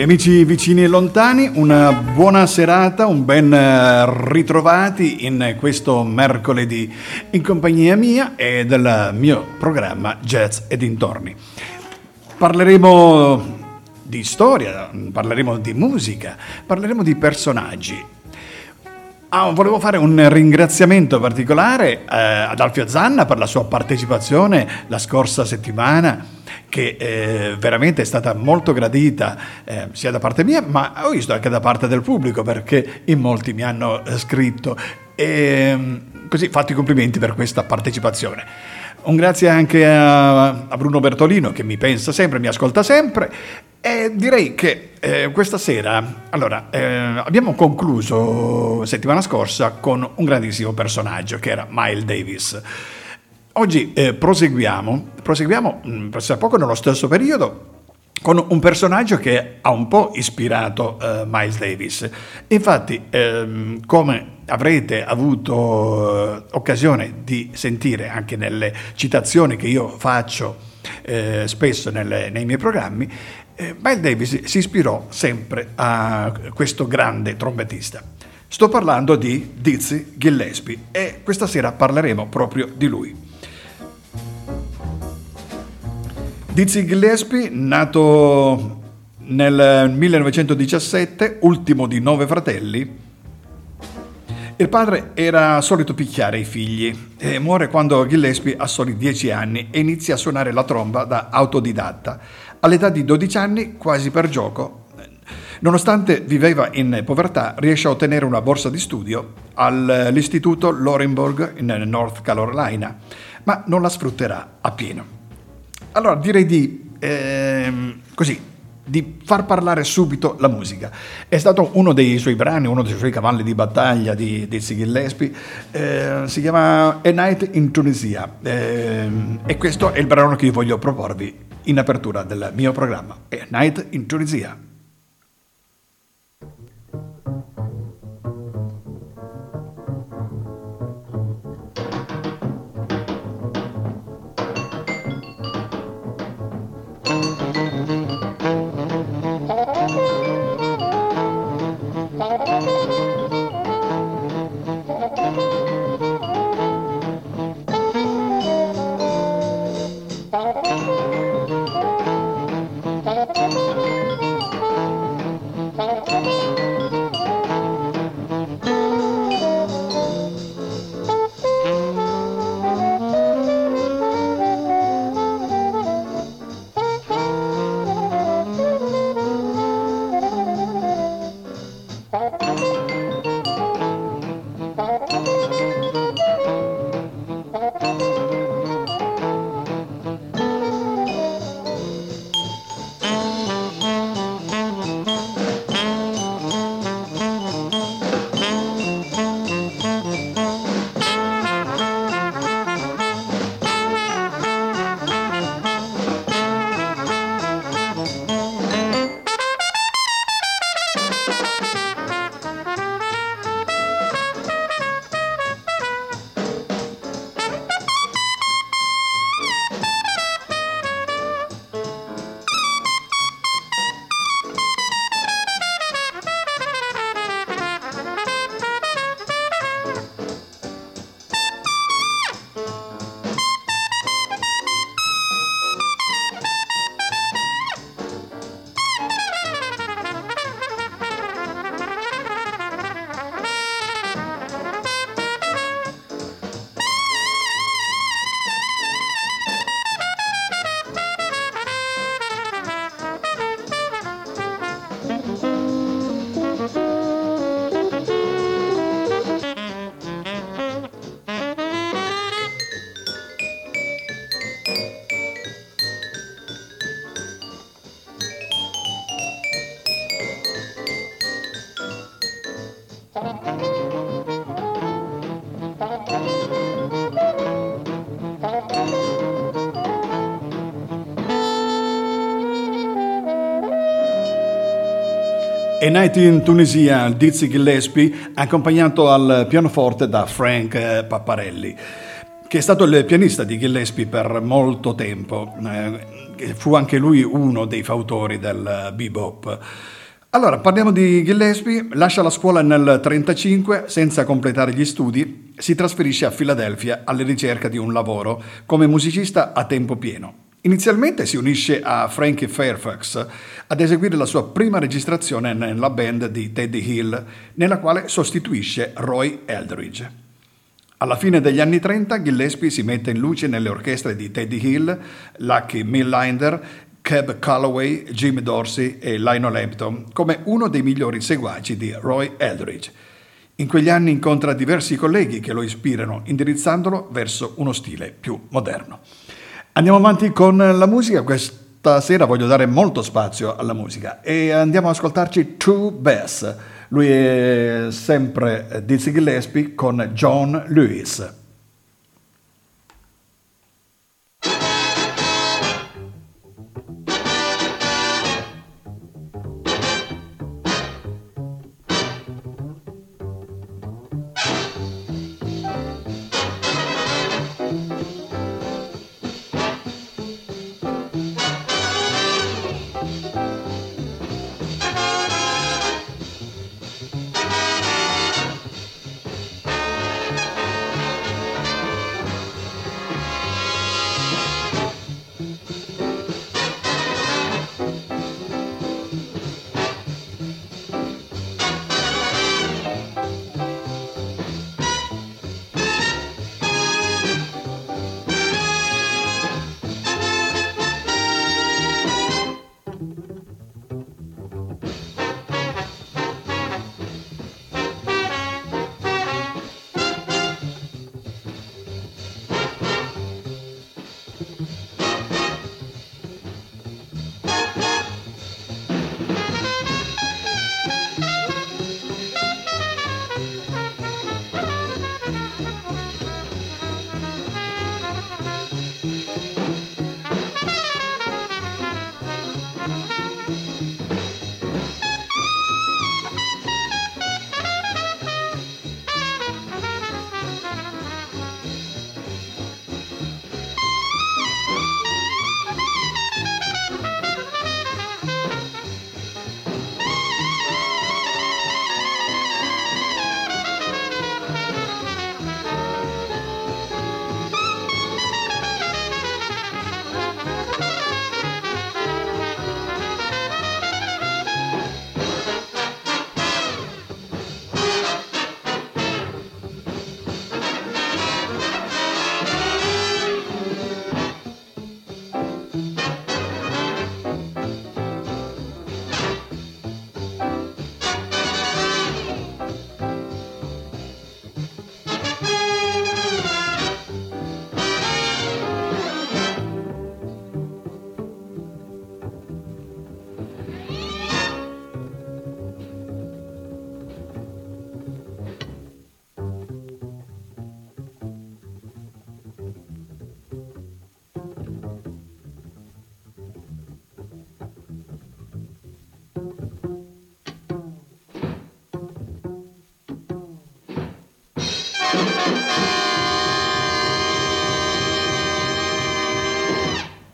Cari amici vicini e lontani, una buona serata, un ben eh, ritrovati in questo mercoledì in compagnia mia e del mio programma Jazz e dintorni. Parleremo di storia, parleremo di musica, parleremo di personaggi. Ah, volevo fare un ringraziamento particolare eh, ad Alfio Zanna per la sua partecipazione la scorsa settimana che eh, veramente è stata molto gradita eh, sia da parte mia, ma ho visto anche da parte del pubblico perché in molti mi hanno eh, scritto e mm, così fatti i complimenti per questa partecipazione. Un grazie anche a, a, Bruno Bertolino che mi pensa sempre, mi ascolta sempre e direi che eh, questa sera allora, eh, abbiamo concluso settimana scorsa con un grandissimo personaggio che era Miles Davis. Oggi eh, proseguiamo, proseguiamo mh, mm, poco nello stesso periodo con un personaggio che ha un po' ispirato uh, Miles Davis. Infatti, ehm, come avrete avuto uh, occasione di sentire anche nelle citazioni che io faccio eh, spesso nelle, nei miei programmi, eh, Miles Davis si ispirò sempre a questo grande trombettista. Sto parlando di Dizzy Gillespie e questa sera parleremo proprio di lui. Dizzy Gillespie, nato nel 1917, ultimo di nove fratelli, il padre era solito picchiare i figli e muore quando Gillespie ha soli dieci anni e inizia a suonare la tromba da autodidatta. All'età di 12 anni, quasi per gioco, nonostante viveva in povertà, riesce a ottenere una borsa di studio all'istituto Lorenburg in North Carolina, ma non la sfrutterà appieno. Allora direi di, ehm, così, di far parlare subito la musica. È stato uno dei suoi brani, uno dei suoi cavalli di battaglia di Dizzy Gillespie, eh, si chiama A Night in Tunisia eh, e questo è il brano che io voglio proporvi in apertura del mio programma, A Night in Tunisia. Night in Tunisia, Dizzy Gillespie, accompagnato al pianoforte da Frank eh, Papparelli, che è stato il pianista di Gillespie per molto tempo. Eh, fu anche lui uno dei fautori del bebop. Allora, parliamo di Gillespie, lascia la scuola nel 1935 senza completare gli studi, si trasferisce a Filadelfia alla ricerca di un lavoro come musicista a tempo pieno. Inizialmente si unisce a Frankie Fairfax ad eseguire la sua prima registrazione nella band di Teddy Hill, nella quale sostituisce Roy Eldridge. Alla fine degli anni 30 Gillespie si mette in luce nelle orchestre di Teddy Hill, Lucky Millinder, Cab Calloway, Jim Dorsey e Lionel Hampton come uno dei migliori seguaci di Roy Eldridge. In quegli anni incontra diversi colleghi che lo ispirano, indirizzandolo verso uno stile più moderno. Andiamo avanti con la musica, questa sera voglio dare molto spazio alla musica e andiamo ad ascoltarci True Bass. Lui è sempre Dizzy Gillespie con John Lewis.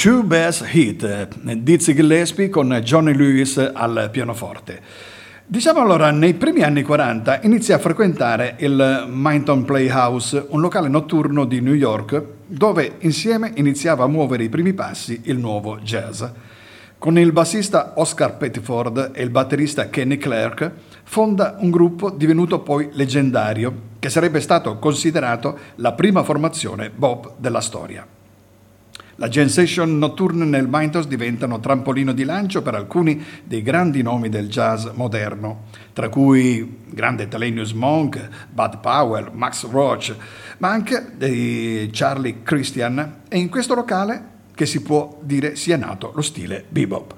Two Bass Hit, Dizzy Gillespie con Johnny Lewis al pianoforte. Diciamo allora, nei primi anni 40 inizia a frequentare il Minton Playhouse, un locale notturno di New York, dove insieme iniziava a muovere i primi passi il nuovo jazz. Con il bassista Oscar Pettiford e il batterista Kenny Clark fonda un gruppo divenuto poi leggendario, che sarebbe stato considerato la prima formazione Bob della storia. La Gen Session notturne nel Mintos diventano trampolino di lancio per alcuni dei grandi nomi del jazz moderno, tra cui grande Thelonious Monk, Bud Powell, Max Roach, ma anche di Charlie Christian e in questo locale che si può dire sia nato lo stile bebop.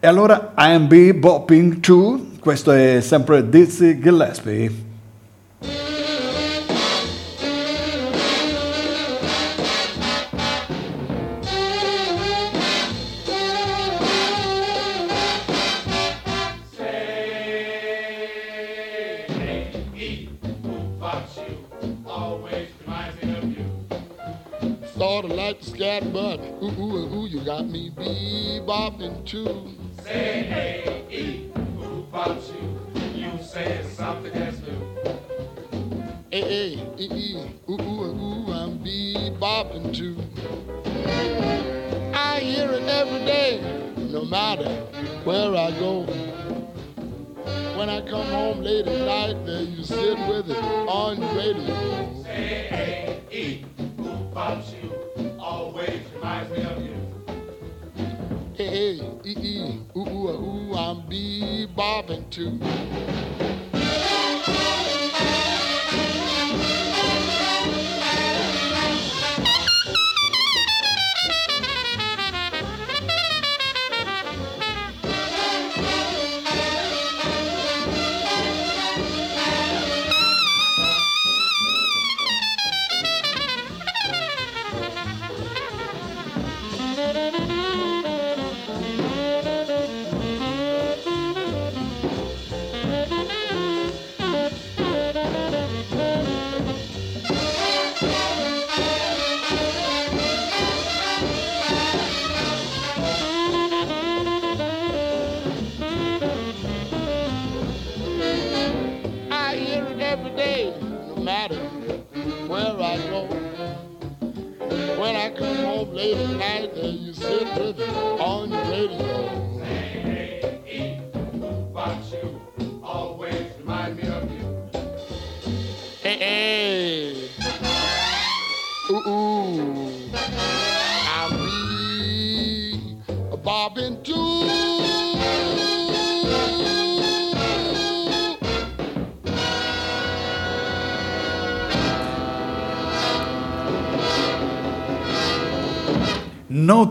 E allora I'm bebopping too, questo è sempre Dizzy Gillespie. Of like the but ooh, ooh, ooh, you got me bebopping too. Say hey, E, who bops you? You say something that's new. Hey, hey, e, e, ooh, ooh, ooh, I'm bebopping too. I hear it every day, no matter where I go. When I come home late at night, there you sit with it on radio. Say hey, E, who bops you? Always me of you. Hey, hey, ee, ee, ooh, ooh, ooh, I'm bebopping too.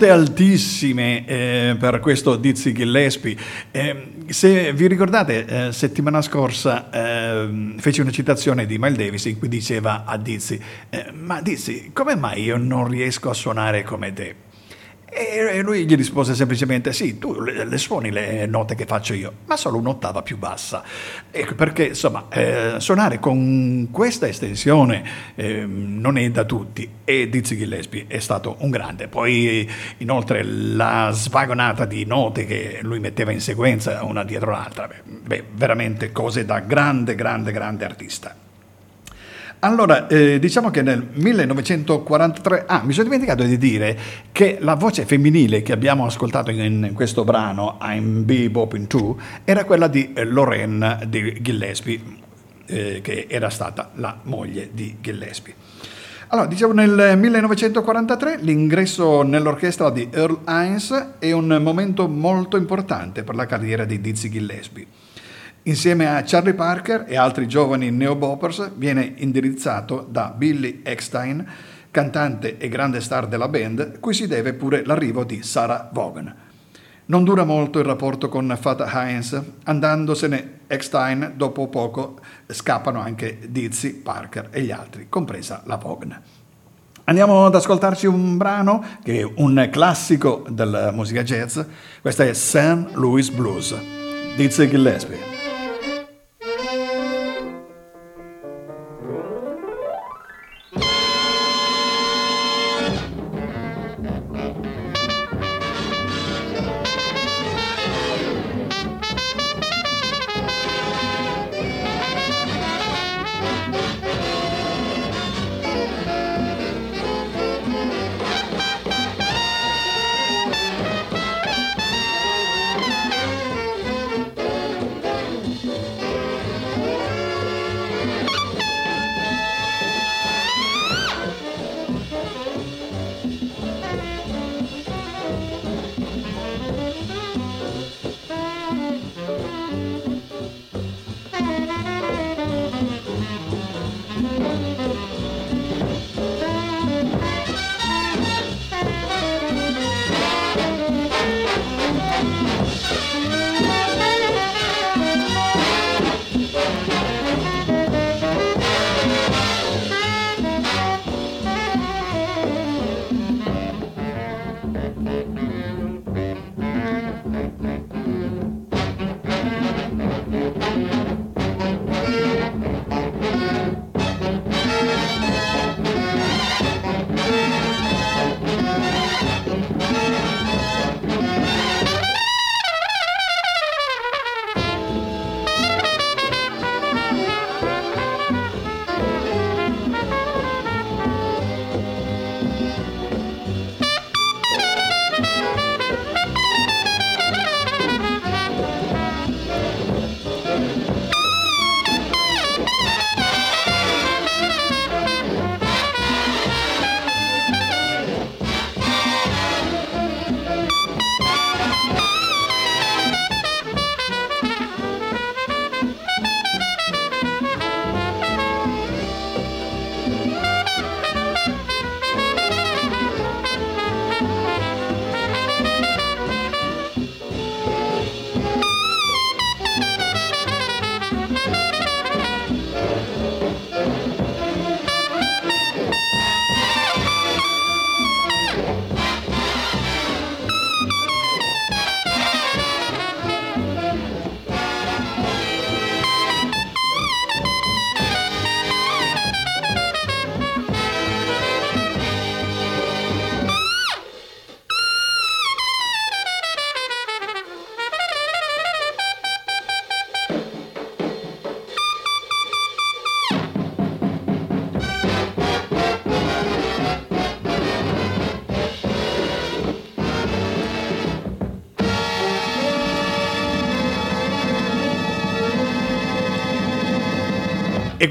Note altissime eh, per questo Dizzy Gillespie. Eh, se vi ricordate, eh, settimana scorsa eh, fece una citazione di Miles Davis in cui diceva a Dizzy: eh, Ma Dizzy, come mai io non riesco a suonare come te? E lui gli rispose semplicemente: Sì, tu le, suoni le note che faccio io, ma solo un'ottava più bassa. Ecco perché insomma, eh, suonare con questa estensione eh, non è da tutti. E Dizzy Gillespie è stato un grande. Poi, inoltre, la svagonata di note che lui metteva in sequenza una dietro l'altra, beh, veramente cose da grande, grande, grande artista. Allora, eh, diciamo che nel 1943, ah, mi sono dimenticato di dire che la voce femminile che abbiamo ascoltato in, in questo brano, I'm Bebopping 2, era quella di eh, Lorraine di Gillespie, eh, che era stata la moglie di Gillespie. Allora, diciamo nel 1943 l'ingresso nell'orchestra di Earl Hines è un momento molto importante per la carriera di Dizzy Gillespie. Insieme a Charlie Parker e altri giovani neoboppers viene indirizzato da Billy Eckstein, cantante e grande star della band, cui si deve pure l'arrivo di Sarah Vaughan. Non dura molto il rapporto con Fata Hines, andandosene Eckstein dopo poco scappano anche Dizzy, Parker e gli altri, compresa la Vaughan. Andiamo ad ascoltarci un brano che è un classico della musica jazz, questa è St. Louis Blues, Dizzy Gillespie.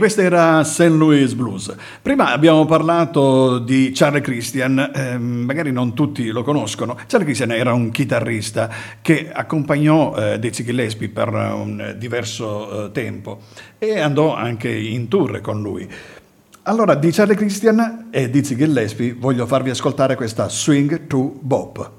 Questa era St. Louis Blues. Prima abbiamo parlato di Charlie Christian, eh, magari non tutti lo conoscono. Charlie Christian era un chitarrista che accompagnò eh, Dizzy Gillespie per un diverso eh, tempo e andò anche in tour con lui. Allora, di Charlie Christian e Dizzy Gillespie voglio farvi ascoltare questa Swing to Bop.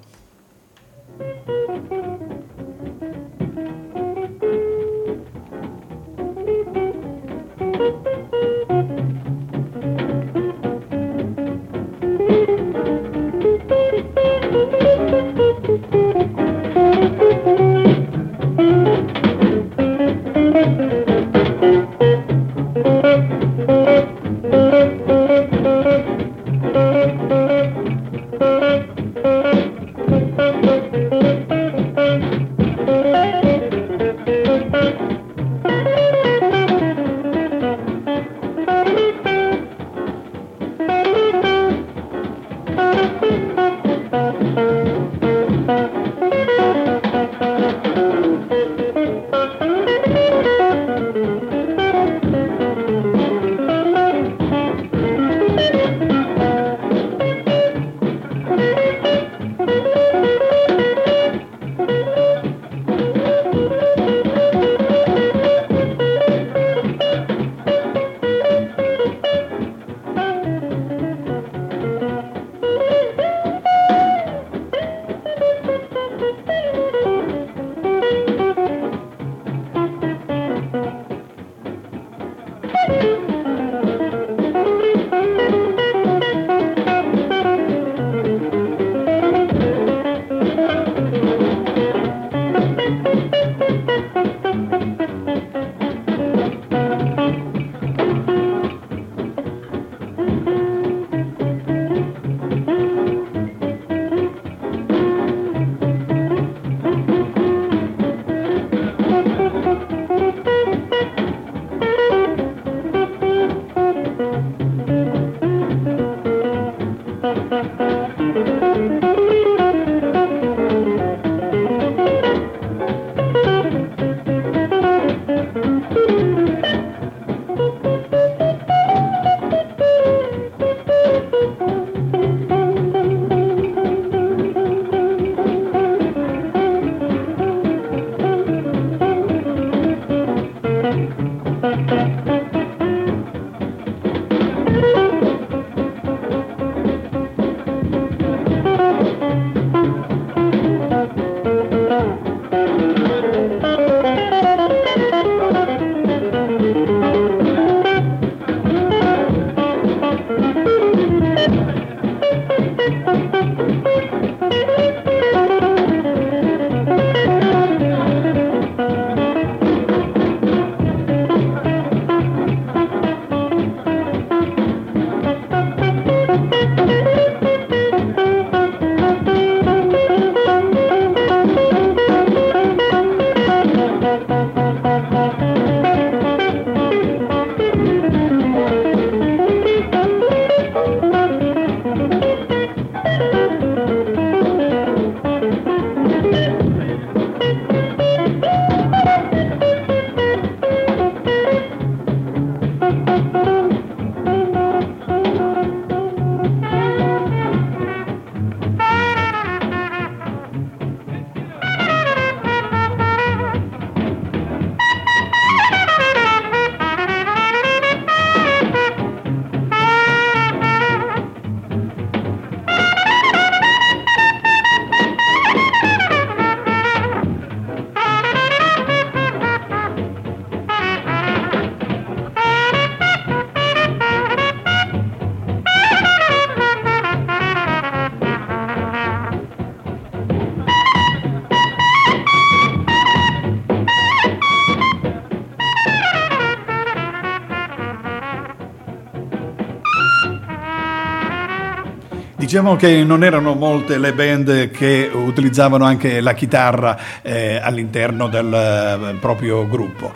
Diciamo che non erano molte le band che utilizzavano anche la chitarra eh, all'interno del eh, proprio gruppo.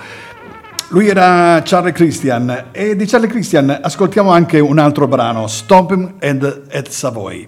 Lui era Charlie Christian e di Charlie Christian ascoltiamo anche un altro brano, Stomp Him at Savoy.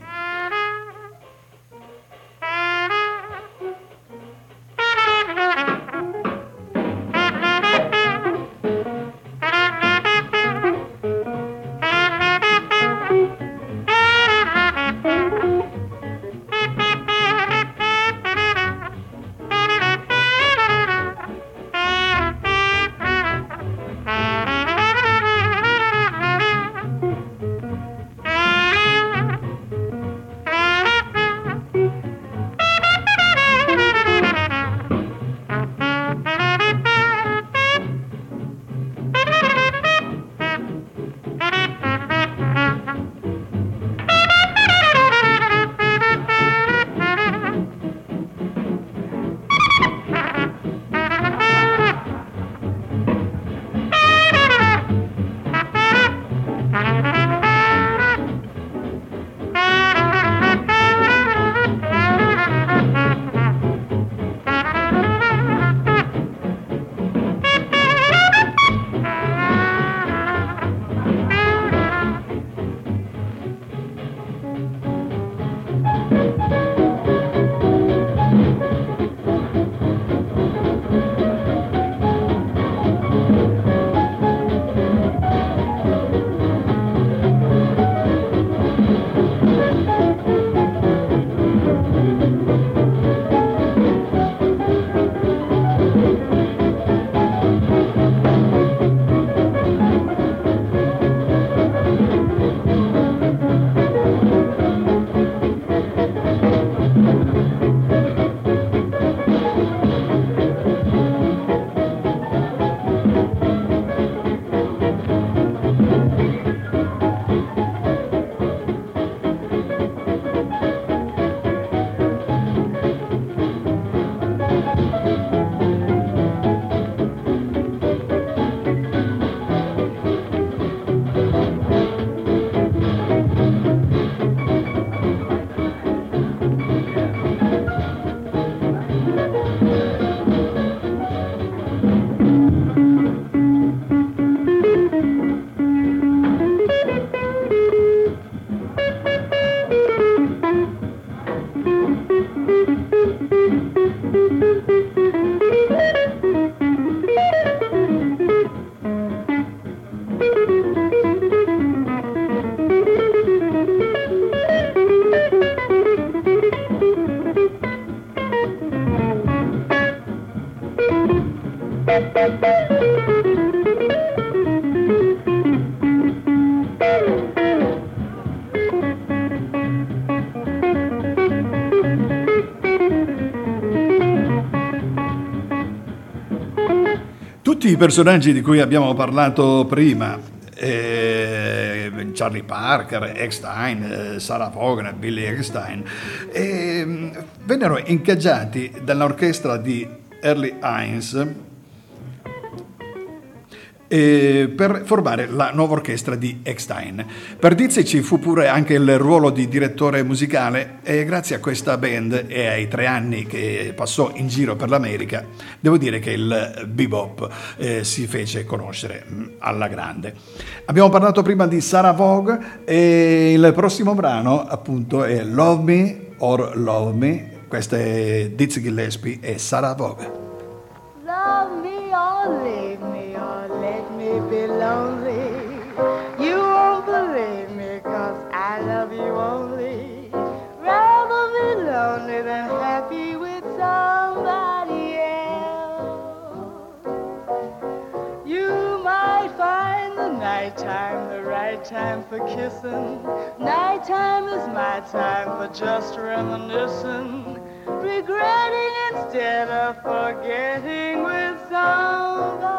Tutti i personaggi di cui abbiamo parlato prima, eh, Charlie Parker, Eckstein, eh, Sarah Vaughan, Billy Eckstein, eh, vennero ingaggiati dall'orchestra di Early Hines eh, per formare la nuova orchestra di Eckstein. Per Dizzy ci fu pure anche il ruolo di direttore musicale e grazie a questa band e ai tre anni che passò in giro per l'America, devo dire che il bebop eh, si fece conoscere mh, alla grande. Abbiamo parlato prima di Sarah Vogue e il prossimo brano appunto è Love Me or Love Me, questa è Dizzy Gillespie e Sarah Vogue. Love me or leave me be lonely. You won't believe me cause I love you only. Rather be lonely than happy with somebody else. You might find the nighttime the right time for kissing. Nighttime is my time for just reminiscing. Regretting instead of forgetting with somebody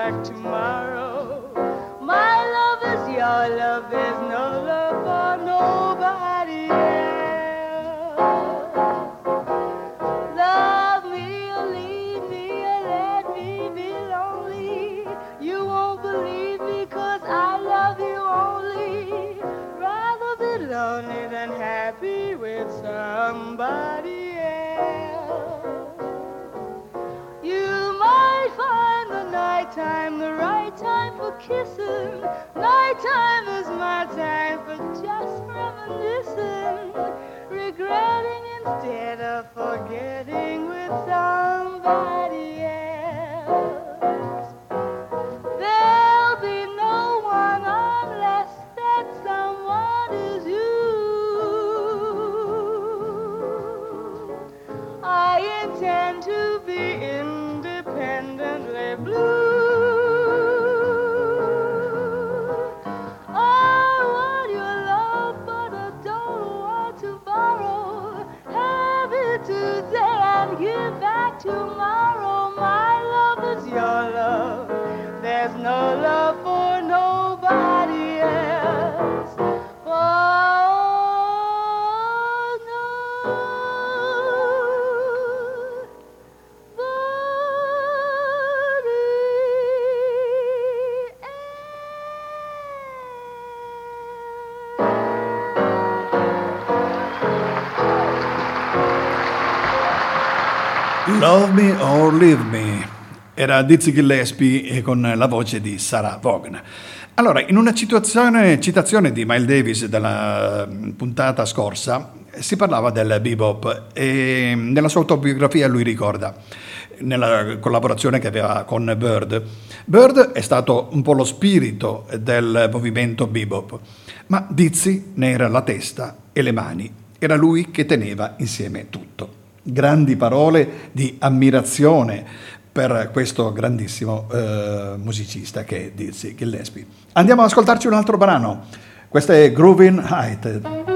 back tomorrow. Too much. Leave Me era Dizzy Gillespie con la voce di Sarah Vaughan. Allora, in una citazione, citazione di Miles Davis della mm, puntata scorsa si parlava del bebop e nella sua autobiografia lui ricorda nella collaborazione che aveva con Bird. Bird è stato un po' lo spirito del movimento bebop, ma Dizzy ne era la testa e le mani. Era lui che teneva insieme tutto grandi parole di ammirazione per questo grandissimo eh, musicista che è Dizzy Gillespie. Andiamo ad ascoltarci un altro brano. Questo è Groovin' Height.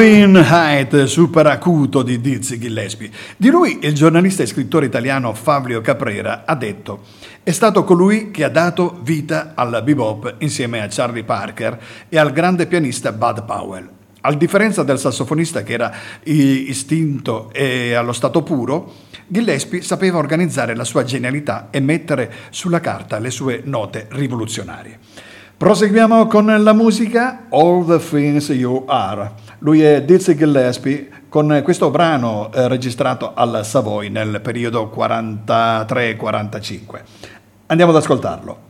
Groovin Height, super acuto di Dizzy Gillespie. Di lui il giornalista e scrittore italiano Fabio Caprera ha detto è stato colui che ha dato vita al bebop insieme a Charlie Parker e al grande pianista Bud Powell. A differenza del sassofonista che era istinto e allo stato puro, Gillespie sapeva organizzare la sua genialità e mettere sulla carta le sue note rivoluzionarie. Proseguiamo con la musica All the Things You Are. Lui è Dizzy Gillespie con questo brano eh, registrato al Savoy nel periodo 43-45. Andiamo ad ascoltarlo.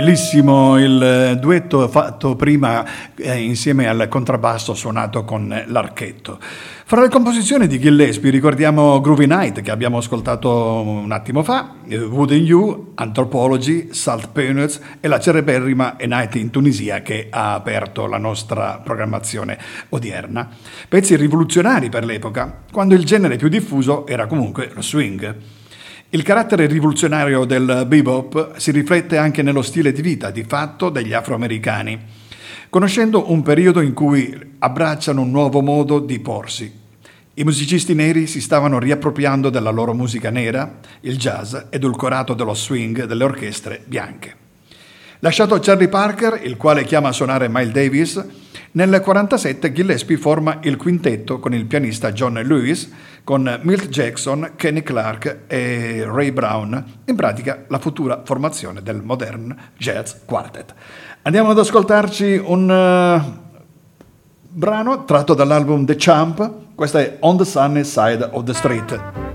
Bellissimo il eh, duetto fatto prima eh, insieme al contrabbasso suonato con l'archetto. Fra le composizioni di Gillespie ricordiamo Groovy Night che abbiamo ascoltato un attimo fa, eh, Wood and You, Anthropology, Salt Peanuts e la cereberrima A Night in Tunisia che ha aperto la nostra programmazione odierna. Pezzi rivoluzionari per l'epoca, quando il genere più diffuso era comunque lo swing. Il carattere rivoluzionario del bebop si riflette anche nello stile di vita di fatto degli afroamericani, conoscendo un periodo in cui abbracciano un nuovo modo di porsi. I musicisti neri si stavano riappropriando della loro musica nera, il jazz edulcorato dello swing delle orchestre bianche. Lasciato Charlie Parker, il quale chiama a suonare Miles Davis, nel 1947 Gillespie forma il quintetto con il pianista John Lewis, con Milt Jackson, Kenny Clark e Ray Brown, in pratica la futura formazione del Modern Jazz Quartet. Andiamo ad ascoltarci un uh, brano tratto dall'album The Champ, questo è On the Sunny Side of the Street.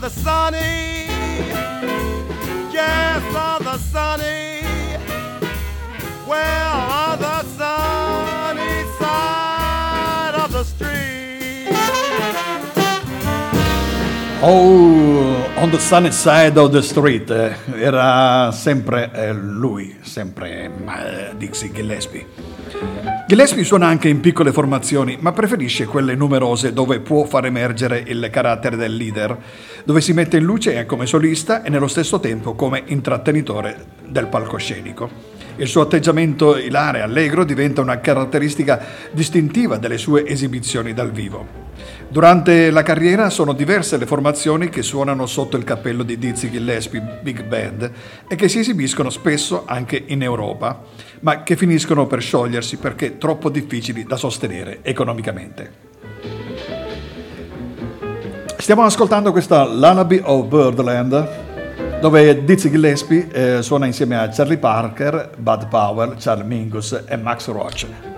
The sunny Yes, on the sunny, well, on the sunny side of the street. Oh, on the sunny side of the street, eh, era sempre eh, lui, sempre eh, Dixie Gillespie. Gillespie suona anche in piccole formazioni, ma preferisce quelle numerose dove può far emergere il carattere del leader, dove si mette in luce come solista e nello stesso tempo come intrattenitore del palcoscenico. Il suo atteggiamento ilare e allegro diventa una caratteristica distintiva delle sue esibizioni dal vivo. Durante la carriera sono diverse le formazioni che suonano sotto il cappello di Dizzy Gillespie Big Band e che si esibiscono spesso anche in Europa, ma che finiscono per sciogliersi perché troppo difficili da sostenere economicamente. Stiamo ascoltando questa Lullaby of Birdland dove Dizzy Gillespie eh, suona insieme a Charlie Parker, Bud Powell, Charlie Mingus e Max Roach.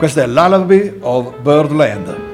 Questa è Lullaby of Birdland.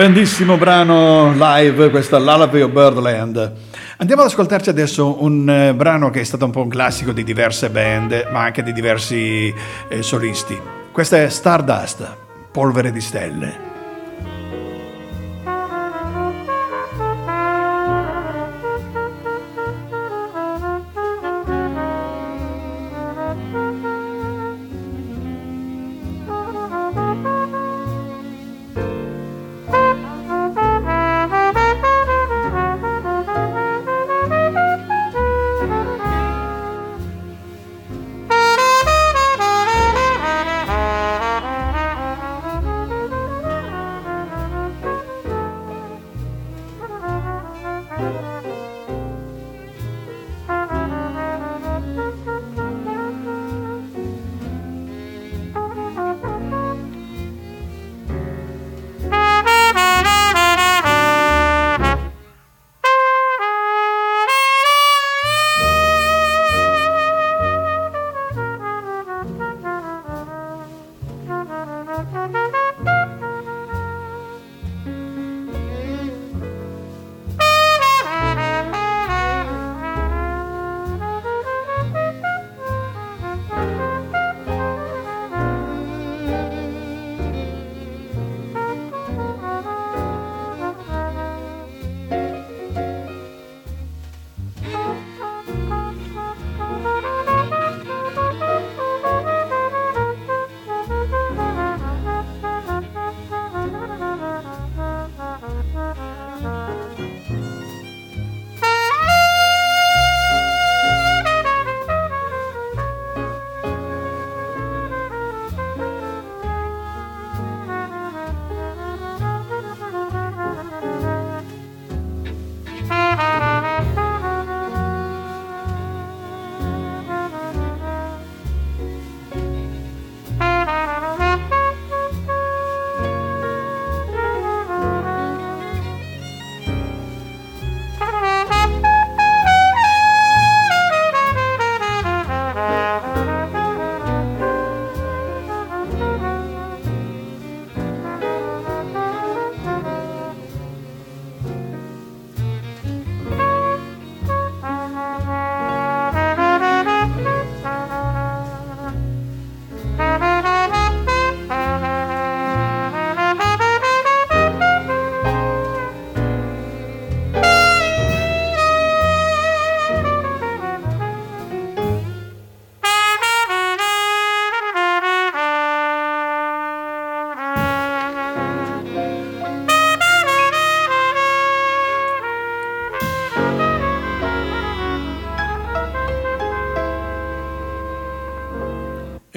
Grandissimo brano live, questa Lullaby of Birdland. Andiamo ad ascoltarci adesso un eh, brano che è stato un po' un classico di diverse band, ma anche di diversi eh, solisti. Questa è Stardust, Polvere di Stelle.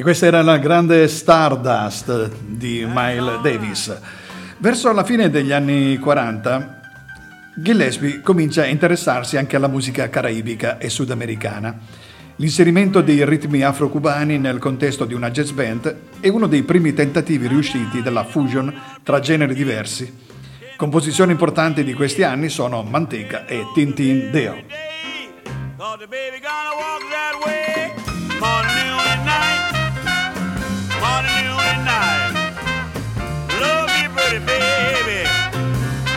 Questa era la grande Stardust di Miles Davis. Verso la fine degli anni 40, Gillespie comincia a interessarsi anche alla musica caraibica e sudamericana. L'inserimento dei ritmi afro-cubani nel contesto di una jazz band è uno dei primi tentativi riusciti della fusion tra generi diversi. Composizioni importanti di questi anni sono Manteca e Tintin Deo. Pretty baby.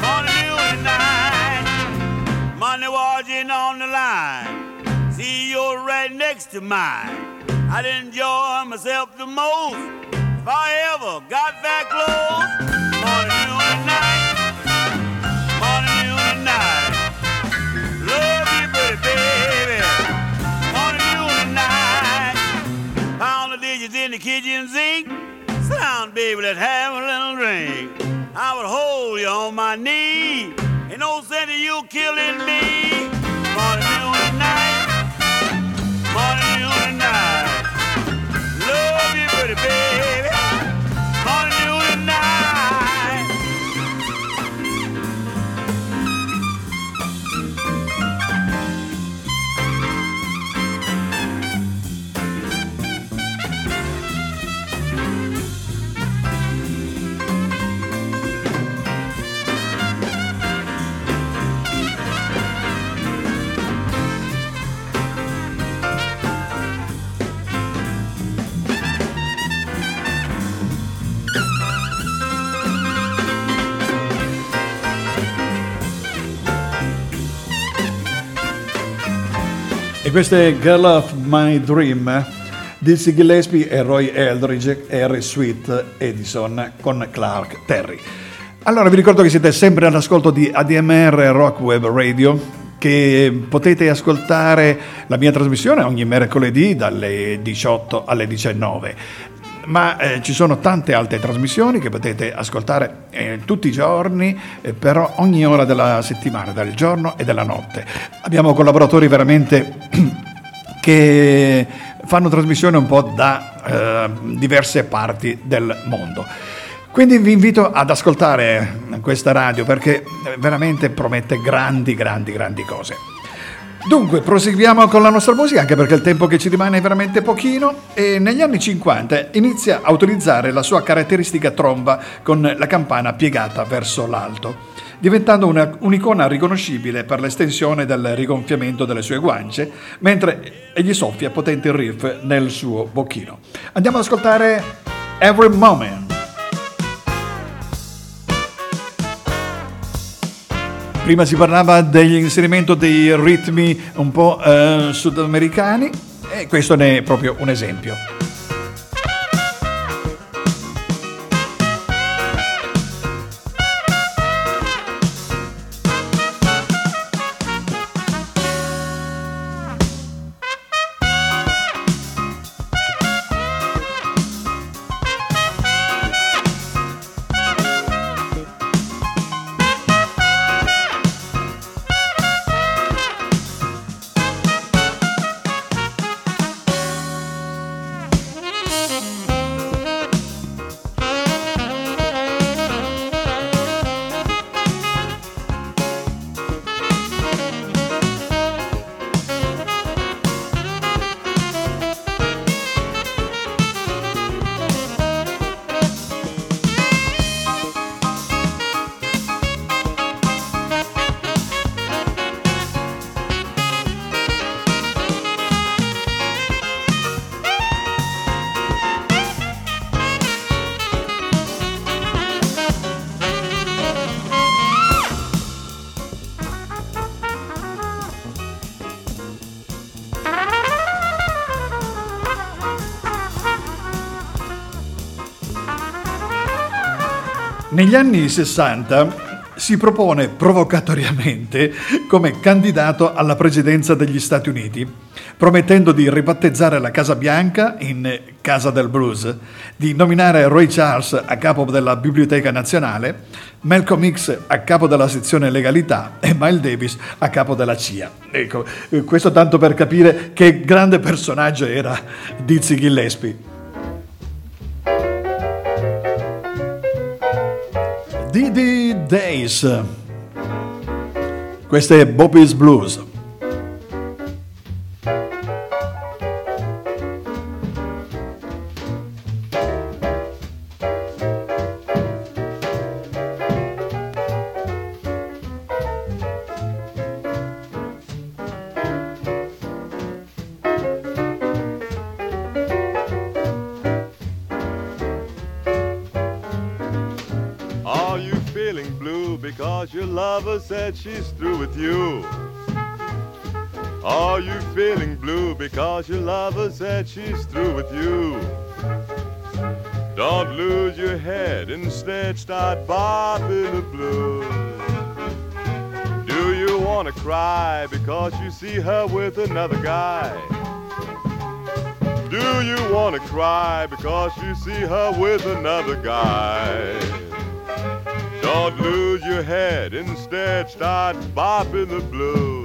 Morning, noon, and night. Money watching on the line. See you're right next to mine. I'd enjoy myself the most if I ever got that close. Morning, noon, and night. Morning, noon, and night. Love you, pretty baby. Morning, noon, and night. Pound the digits in the kitchen sink. Down, baby, let's have a little drink. I would hold you on my knee. No sense in you killing me. Questa è Girl of My Dream, Dizzy Gillespie e Roy Eldridge, Harry Sweet, Edison con Clark Terry. Allora vi ricordo che siete sempre all'ascolto di ADMR Rock Web Radio, che potete ascoltare la mia trasmissione ogni mercoledì dalle 18 alle 19 ma eh, ci sono tante altre trasmissioni che potete ascoltare eh, tutti i giorni, eh, però ogni ora della settimana, del giorno e della notte. Abbiamo collaboratori veramente che fanno trasmissioni un po' da eh, diverse parti del mondo. Quindi vi invito ad ascoltare questa radio perché veramente promette grandi, grandi, grandi cose. Dunque, proseguiamo con la nostra musica, anche perché il tempo che ci rimane è veramente pochino, e negli anni 50 inizia a utilizzare la sua caratteristica tromba con la campana piegata verso l'alto, diventando una- un'icona riconoscibile per l'estensione del rigonfiamento delle sue guance, mentre egli soffia potenti riff nel suo bocchino. Andiamo ad ascoltare Every Moment. Prima si parlava dell'inserimento dei ritmi un po' eh, sudamericani e questo ne è proprio un esempio. Negli anni 60 si propone provocatoriamente come candidato alla presidenza degli Stati Uniti, promettendo di ribattezzare la Casa Bianca in Casa del Blues, di nominare Roy Charles a capo della Biblioteca Nazionale, Malcolm X a capo della sezione legalità e Miles Davis a capo della CIA. Ecco, questo tanto per capire che grande personaggio era Dizzy Gillespie. Didi Days. Questo è Bobby's Blues. Because your lover said she's through with you? Are you feeling blue because your lover said she's through with you? Don't lose your head, instead start bopping the blues. Do you wanna cry because you see her with another guy? Do you wanna cry because you see her with another guy? Don't lose your head, instead start bopping the blues.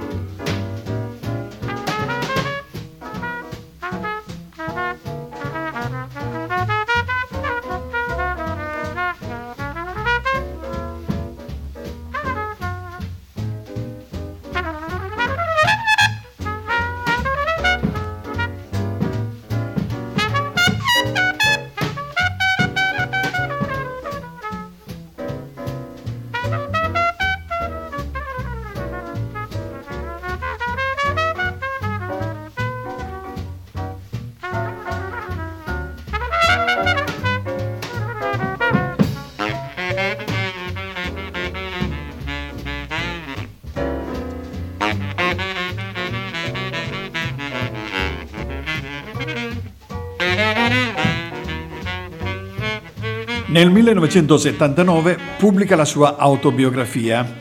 Nel 1979 pubblica la sua autobiografia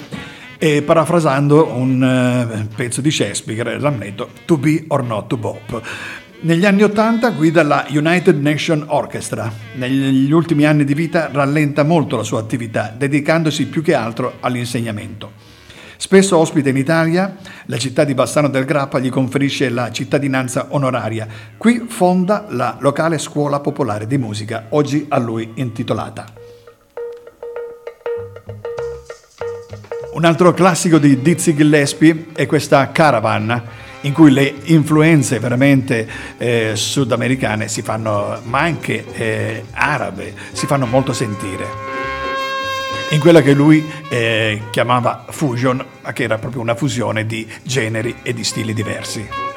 e parafrasando un eh, pezzo di Shakespeare, l'ammetto, To be or not to bop. Negli anni 80 guida la United Nation Orchestra. Negli ultimi anni di vita rallenta molto la sua attività, dedicandosi più che altro all'insegnamento. Spesso ospita in Italia, la città di Bassano del Grappa gli conferisce la cittadinanza onoraria. Qui fonda la locale scuola popolare di musica, oggi a lui intitolata. Un altro classico di Dizzy Gillespie è questa Caravan, in cui le influenze veramente eh, sudamericane si fanno, ma anche eh, arabe, si fanno molto sentire in quella che lui eh, chiamava fusion, ma che era proprio una fusione di generi e di stili diversi.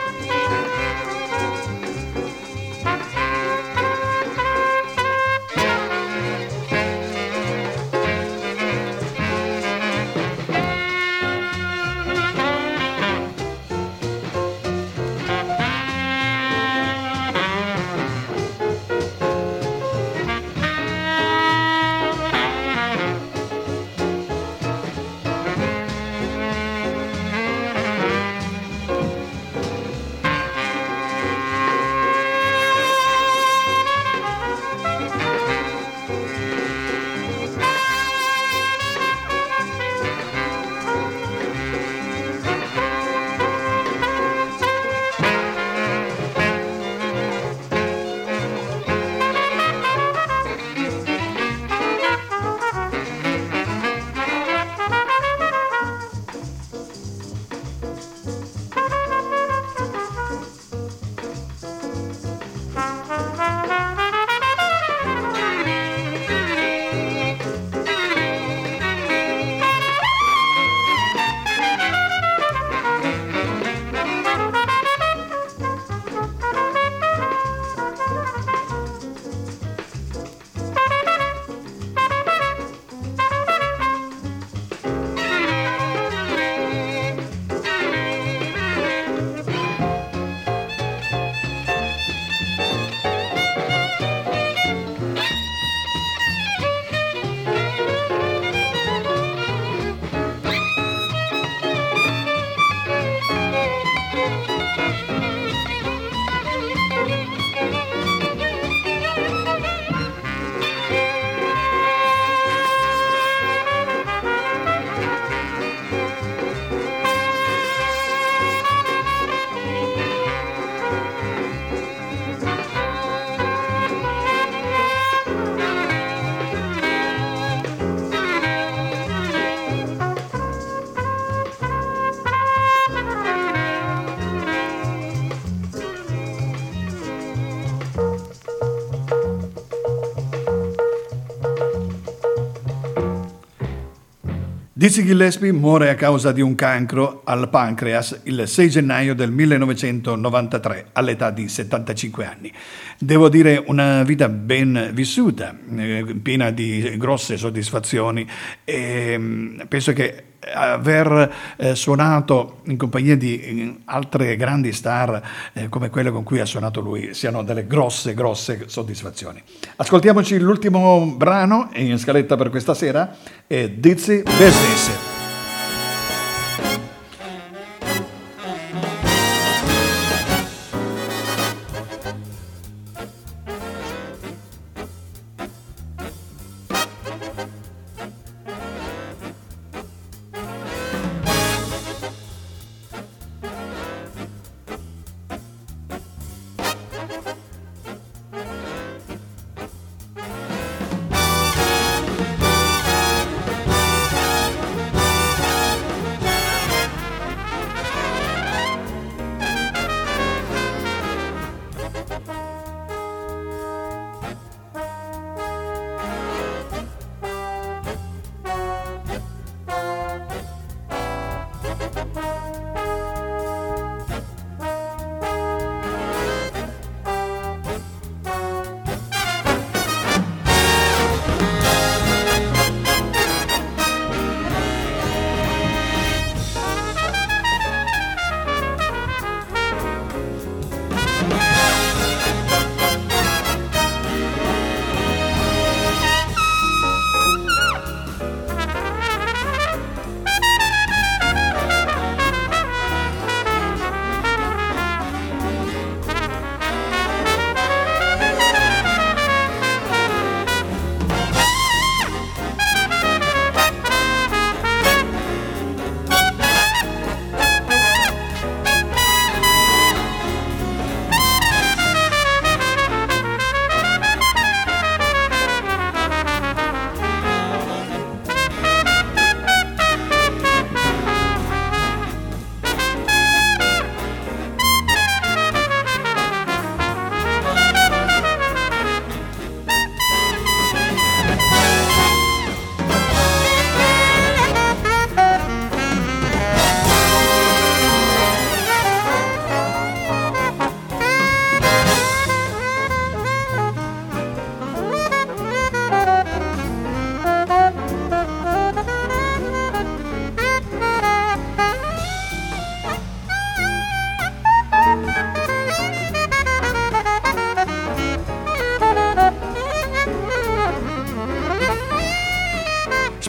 Dizzy Gillespie muore a causa di un cancro al pancreas il 6 gennaio del 1993 all'età di 75 anni. Devo dire una vita ben vissuta, eh, piena di grosse soddisfazioni e mm, penso che aver eh, suonato in compagnia di altre grandi star eh, come quelle con cui ha suonato lui siano delle grosse, grosse soddisfazioni. Ascoltiamoci l'ultimo brano in scaletta per questa sera, è Dizzy Business.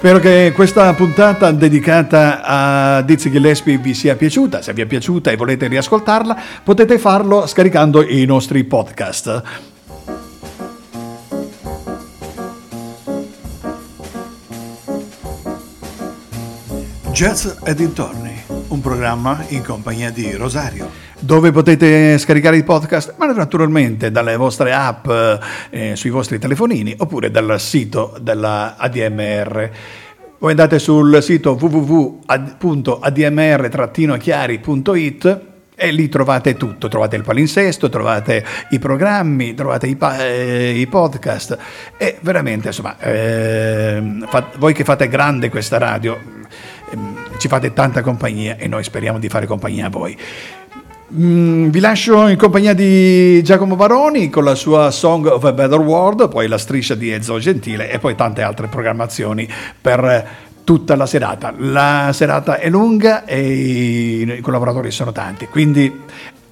Spero che questa puntata dedicata a Dizzy Gillespie vi sia piaciuta. Se vi è piaciuta e volete riascoltarla, potete farlo scaricando i nostri podcast. Jazz e dintorni, un programma in compagnia di Rosario dove potete scaricare i podcast, ma naturalmente dalle vostre app eh, sui vostri telefonini oppure dal sito della ADMR. Voi andate sul sito www.admr-chiari.it e lì trovate tutto, trovate il palinsesto, trovate i programmi, trovate i, pa- eh, i podcast e veramente insomma eh, fa- voi che fate grande questa radio eh, ci fate tanta compagnia e noi speriamo di fare compagnia a voi. Mm, vi lascio in compagnia di Giacomo Baroni con la sua Song of a Better World, poi la striscia di Ezzo Gentile e poi tante altre programmazioni per tutta la serata. La serata è lunga e i collaboratori sono tanti, quindi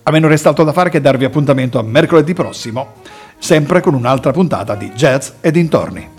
a me non resta altro da fare che darvi appuntamento a mercoledì prossimo, sempre con un'altra puntata di Jazz e dintorni.